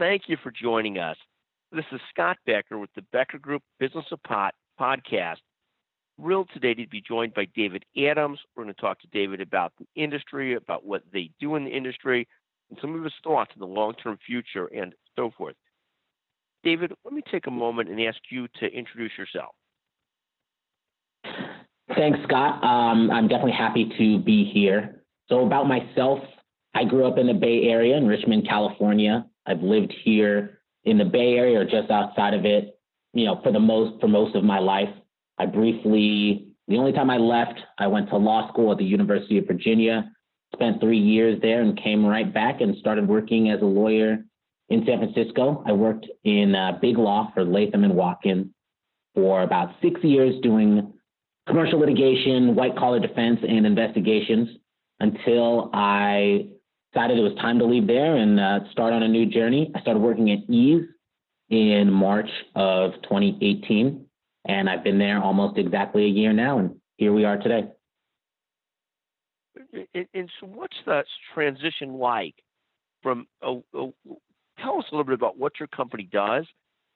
thank you for joining us. This is Scott Becker with the Becker Group Business of Pot podcast. Thrilled today to be joined by David Adams. We're going to talk to David about the industry, about what they do in the industry, and some of his thoughts on the long term future and so forth. David, let me take a moment and ask you to introduce yourself. Thanks, Scott. Um, I'm definitely happy to be here. So, about myself, I grew up in the Bay Area in Richmond, California. I've lived here in the Bay Area or just outside of it, you know, for the most for most of my life. I briefly, the only time I left, I went to law school at the University of Virginia, spent three years there, and came right back and started working as a lawyer in San Francisco. I worked in uh, big law for Latham and Watkins for about six years, doing commercial litigation, white collar defense, and investigations until I decided it was time to leave there and uh, start on a new journey. I started working at Eaze in March of 2018, and I've been there almost exactly a year now, and here we are today. And so, what's the transition like from? Oh, oh, tell us a little bit about what your company does,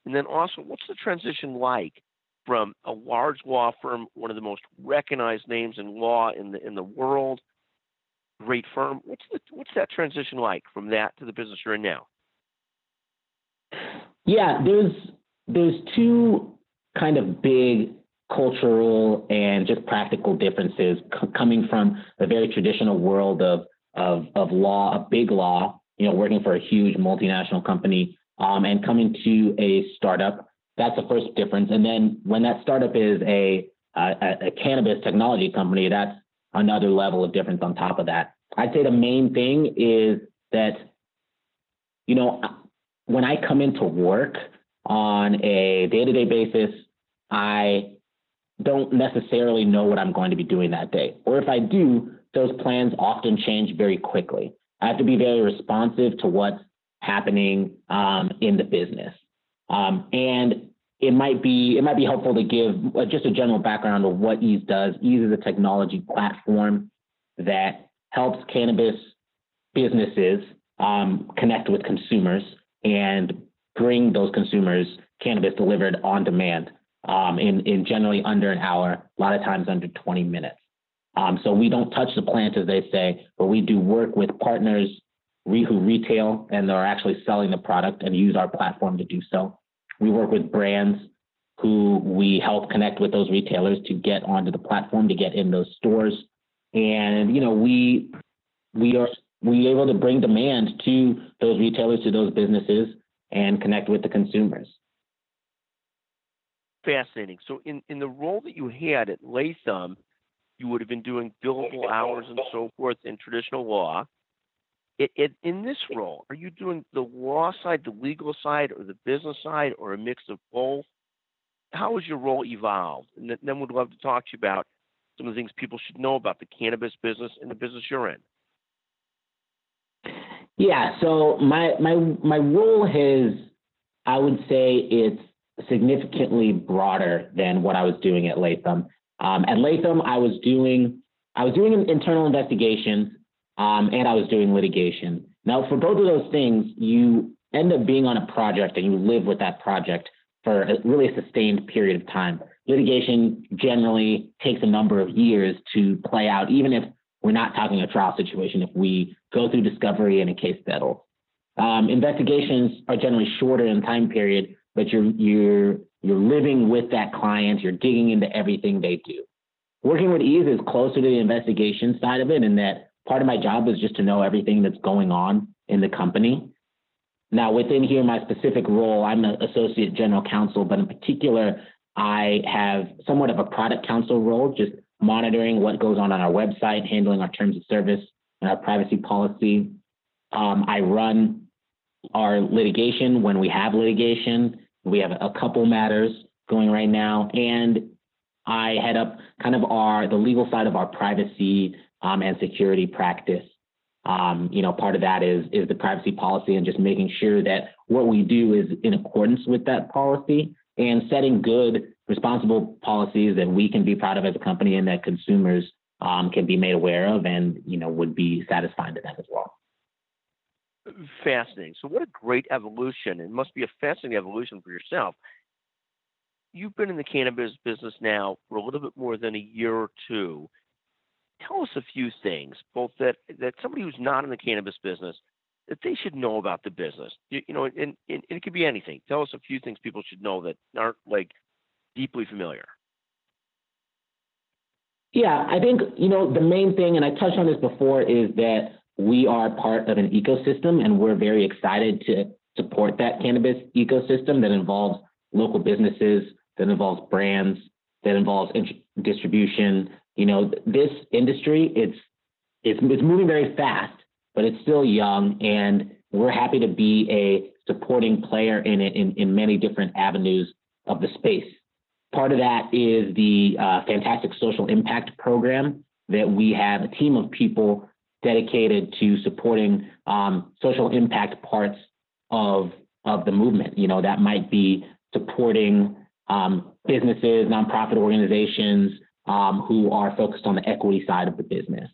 and then also, what's the transition like from a large law firm, one of the most recognized names in law in the in the world, great firm. What's the what's that transition like from that to the business you're in now? Yeah, there's there's two kind of big cultural and just practical differences c- coming from the very traditional world of of of law, a big law, you know, working for a huge multinational company, um, and coming to a startup. That's the first difference. And then when that startup is a a, a cannabis technology company, that's another level of difference on top of that. I'd say the main thing is that, you know, when I come into work on a day to day basis, I don't necessarily know what I'm going to be doing that day. Or if I do, those plans often change very quickly. I have to be very responsive to what's happening um, in the business. Um, and it might be it might be helpful to give just a general background of what Eaze does. Eaze is a technology platform that helps cannabis businesses um, connect with consumers and bring those consumers cannabis delivered on demand um, in, in generally under an hour, a lot of times under 20 minutes. Um, so we don't touch the plant, as they say, but we do work with partners who retail and are actually selling the product and use our platform to do so. We work with brands who we help connect with those retailers to get onto the platform, to get in those stores. And, you know, we, we are, we able to bring demand to those retailers, to those businesses and connect with the consumers. Fascinating. So in, in the role that you had at Latham, you would have been doing billable hours and so forth in traditional law. It, it, in this role, are you doing the law side, the legal side, or the business side, or a mix of both? How has your role evolved? And then we'd love to talk to you about some of the things people should know about the cannabis business and the business you're in. Yeah, so my my my role has, I would say, it's significantly broader than what I was doing at Latham. Um, at Latham, I was doing I was doing internal investigations um, and I was doing litigation. Now, for both of those things, you end up being on a project and you live with that project for a, really a sustained period of time. Litigation generally takes a number of years to play out, even if we're not talking a trial situation, if we go through discovery and a case settles. Um, investigations are generally shorter in time period, but you're you're you're living with that client, you're digging into everything they do. Working with Eaze is closer to the investigation side of it, in that part of my job is just to know everything that's going on in the company. Now, within here, my specific role, I'm an associate general counsel, but in particular, I have somewhat of a product counsel role, just monitoring what goes on on our website, handling our terms of service and our privacy policy. Um, I run our litigation when we have litigation. We have a couple matters going right now, and I head up kind of our the legal side of our privacy um, and security practice. Um, you know, part of that is is the privacy policy and just making sure that what we do is in accordance with that policy and setting good, responsible policies that we can be proud of as a company and that consumers um, can be made aware of and you know would be satisfied to them as well. Fascinating. So, what a great evolution! It must be a fascinating evolution for yourself. You've been in the cannabis business now for a little bit more than a year or two. Tell us a few things, both that that somebody who's not in the cannabis business that they should know about the business. You, you know, and, and it could be anything. Tell us a few things people should know that aren't like deeply familiar. Yeah, I think you know the main thing, and I touched on this before, is that we are part of an ecosystem and we're very excited to support that cannabis ecosystem that involves local businesses, that involves brands, that involves distribution. You know, this industry, it's, it's, it's moving very fast, but it's still young and we're happy to be a supporting player in it in, in many different avenues of the space. Part of that is the uh, fantastic social impact program that we have a team of people dedicated to supporting um, social impact parts of of the movement. You know, that might be supporting um, businesses, nonprofit organizations um, who are focused on the equity side of the business.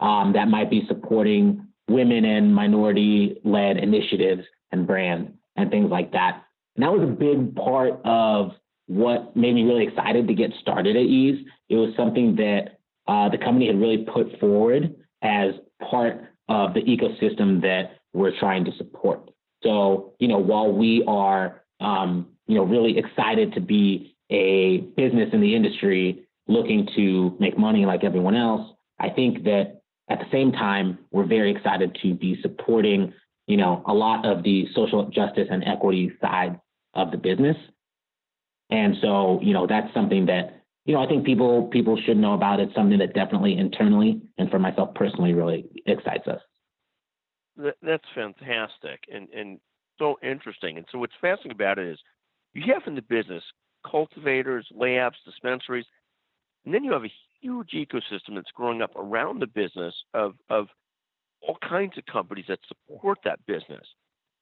Um, that might be supporting women and minority-led initiatives and brands and things like that. And that was a big part of what made me really excited to get started at Eaze. It was something that uh, the company had really put forward as part of the ecosystem that we're trying to support. So, you know, while we are, um, you know, really excited to be a business in the industry looking to make money like everyone else, I think that at the same time, we're very excited to be supporting, you know, a lot of the social justice and equity side of the business. And so, you know, that's something that you know, I think people people should know about. It's something that definitely internally and for myself personally really excites us. That's fantastic and and so interesting. And so what's fascinating about it is you have in the business cultivators, labs, dispensaries, and then you have a huge ecosystem that's growing up around the business of of all kinds of companies that support that business.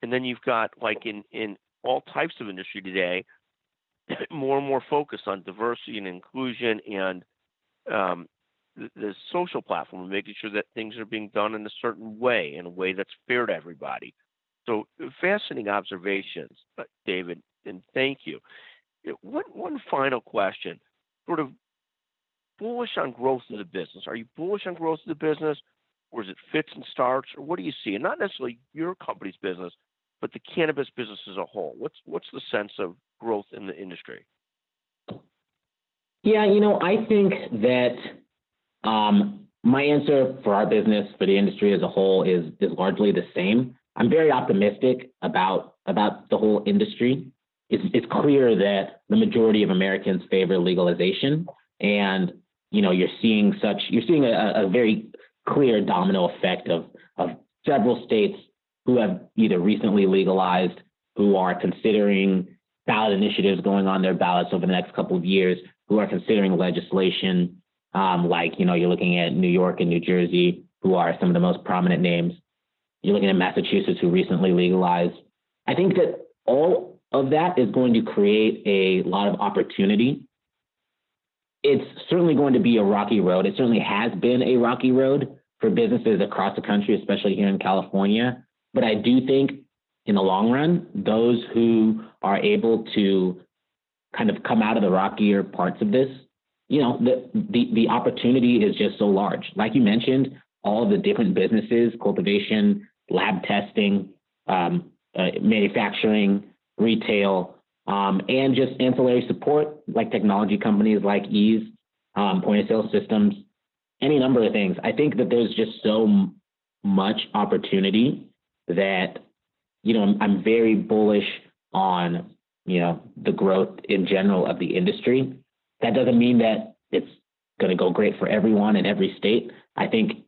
And then you've got like in in all types of industry today, more and more focus on diversity and inclusion and um, the, the, social platform and making sure that things are being done in a certain way, in a way that's fair to everybody. So fascinating observations, uh, David, and thank you. One, one final question, sort of bullish on growth of the business. Are you bullish on growth of the business, or is it fits and starts, or what do you see? And not necessarily your company's business, but the cannabis business as a whole. What's what's the sense of growth in the industry? Yeah, you know, I think that um, my answer for our business, for the industry as a whole, is is largely the same. I'm very optimistic about about the whole industry. It's it's clear that the majority of Americans favor legalization, and you know, you're seeing such you're seeing a, a very clear domino effect of of several states who have either recently legalized, who are considering ballot initiatives going on their ballots over the next couple of years who are considering legislation um, like, you know, you're looking at New York and New Jersey, who are some of the most prominent names. You're looking at Massachusetts, who recently legalized. I think that all of that is going to create a lot of opportunity. It's certainly going to be a rocky road. It certainly has been a rocky road for businesses across the country, especially here in California. But I do think in the long run, those who are able to kind of come out of the rockier parts of this, you know, the, the, the opportunity is just so large. Like you mentioned, all the different businesses, cultivation, lab testing, um, uh, manufacturing, retail, um, and just ancillary support like technology companies like Eaze, um, point of sale systems, any number of things. I think that there's just so much opportunity that you know, I'm, I'm very bullish on, you know, the growth in general of the industry. That doesn't mean that it's going to go great for everyone in every state. I think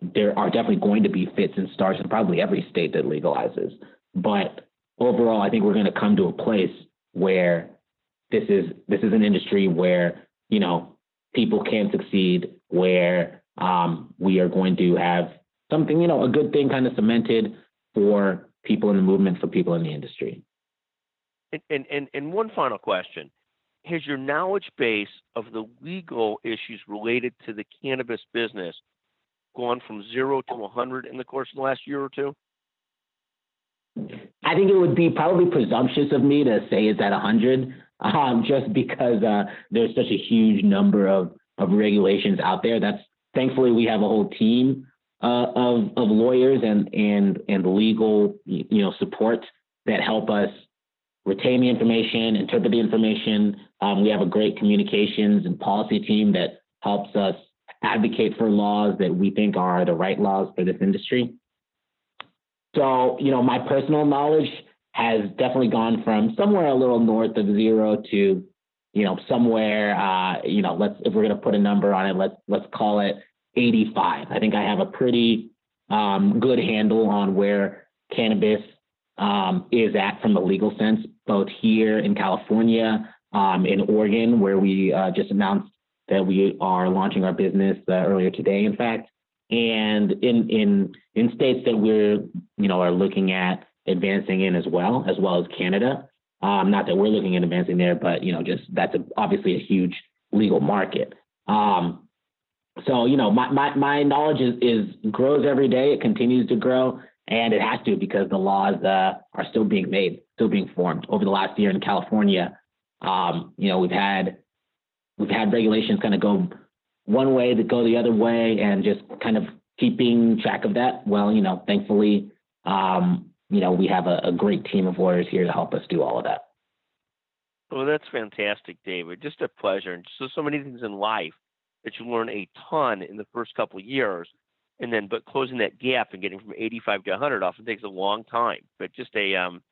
there are definitely going to be fits and starts in probably every state that legalizes. But overall, I think we're going to come to a place where this is this is an industry where you know people can succeed, where um, we are going to have something you know a good thing kind of cemented for people in the movement, for people in the industry. And, and, and, one final question. Has your knowledge base of the legal issues related to the cannabis business gone from zero to 100 in the course of the last year or two? I think it would be probably presumptuous of me to say it's at 100, um, just because uh, there's such a huge number of, of regulations out there. That's thankfully we have a whole team uh, of of lawyers and and and legal you know support that help us retain the information, interpret the information. Um, we have a great communications and policy team that helps us advocate for laws that we think are the right laws for this industry. So, you know, my personal knowledge has definitely gone from somewhere a little north of zero to, you know, somewhere, uh, you know, let's if we're going to put a number on it, let's let's call it 85. I think I have a pretty um, good handle on where cannabis um, is at from a legal sense, both here in California, um, in Oregon, where we uh, just announced that we are launching our business uh, earlier today, in fact, and in in in states that we're you know are looking at advancing in as well, as well as Canada. Um, not that we're looking at advancing there, but you know, just that's a, obviously a huge legal market. Um, so you know, my, my my knowledge is is grows every day. It continues to grow, and it has to because the laws uh, are still being made, still being formed. Over the last year in California, um, you know, we've had we've had regulations kind of go one way to go the other way, and just kind of keeping track of that. Well, you know, thankfully, um, you know, we have a, a great team of lawyers here to help us do all of that. Well, that's fantastic, David. Just a pleasure. And so, so many things in life that you learn a ton in the first couple years. And then, but closing that gap and getting from 85 to 100 often takes a long time. But just a, um,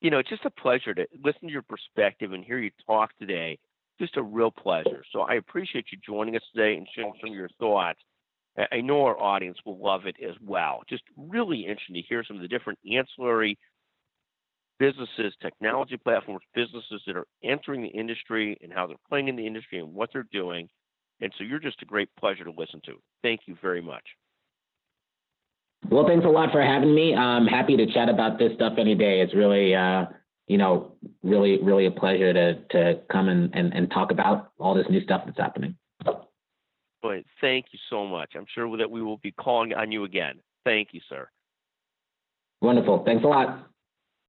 you know, it's just a pleasure to listen to your perspective and hear you talk today. Just a real pleasure. So I appreciate you joining us today and sharing some of your thoughts. I know our audience will love it as well. Just really interesting to hear some of the different ancillary businesses, technology platforms, businesses that are entering the industry and how they're playing in the industry and what they're doing. And so you're just a great pleasure to listen to. Thank you very much. Well, thanks a lot for having me. I'm happy to chat about this stuff any day. It's really, uh, you know, really, really a pleasure to to come and, and, and talk about all this new stuff that's happening. But thank you so much. I'm sure that we will be calling on you again. Thank you, sir. Wonderful. Thanks a lot.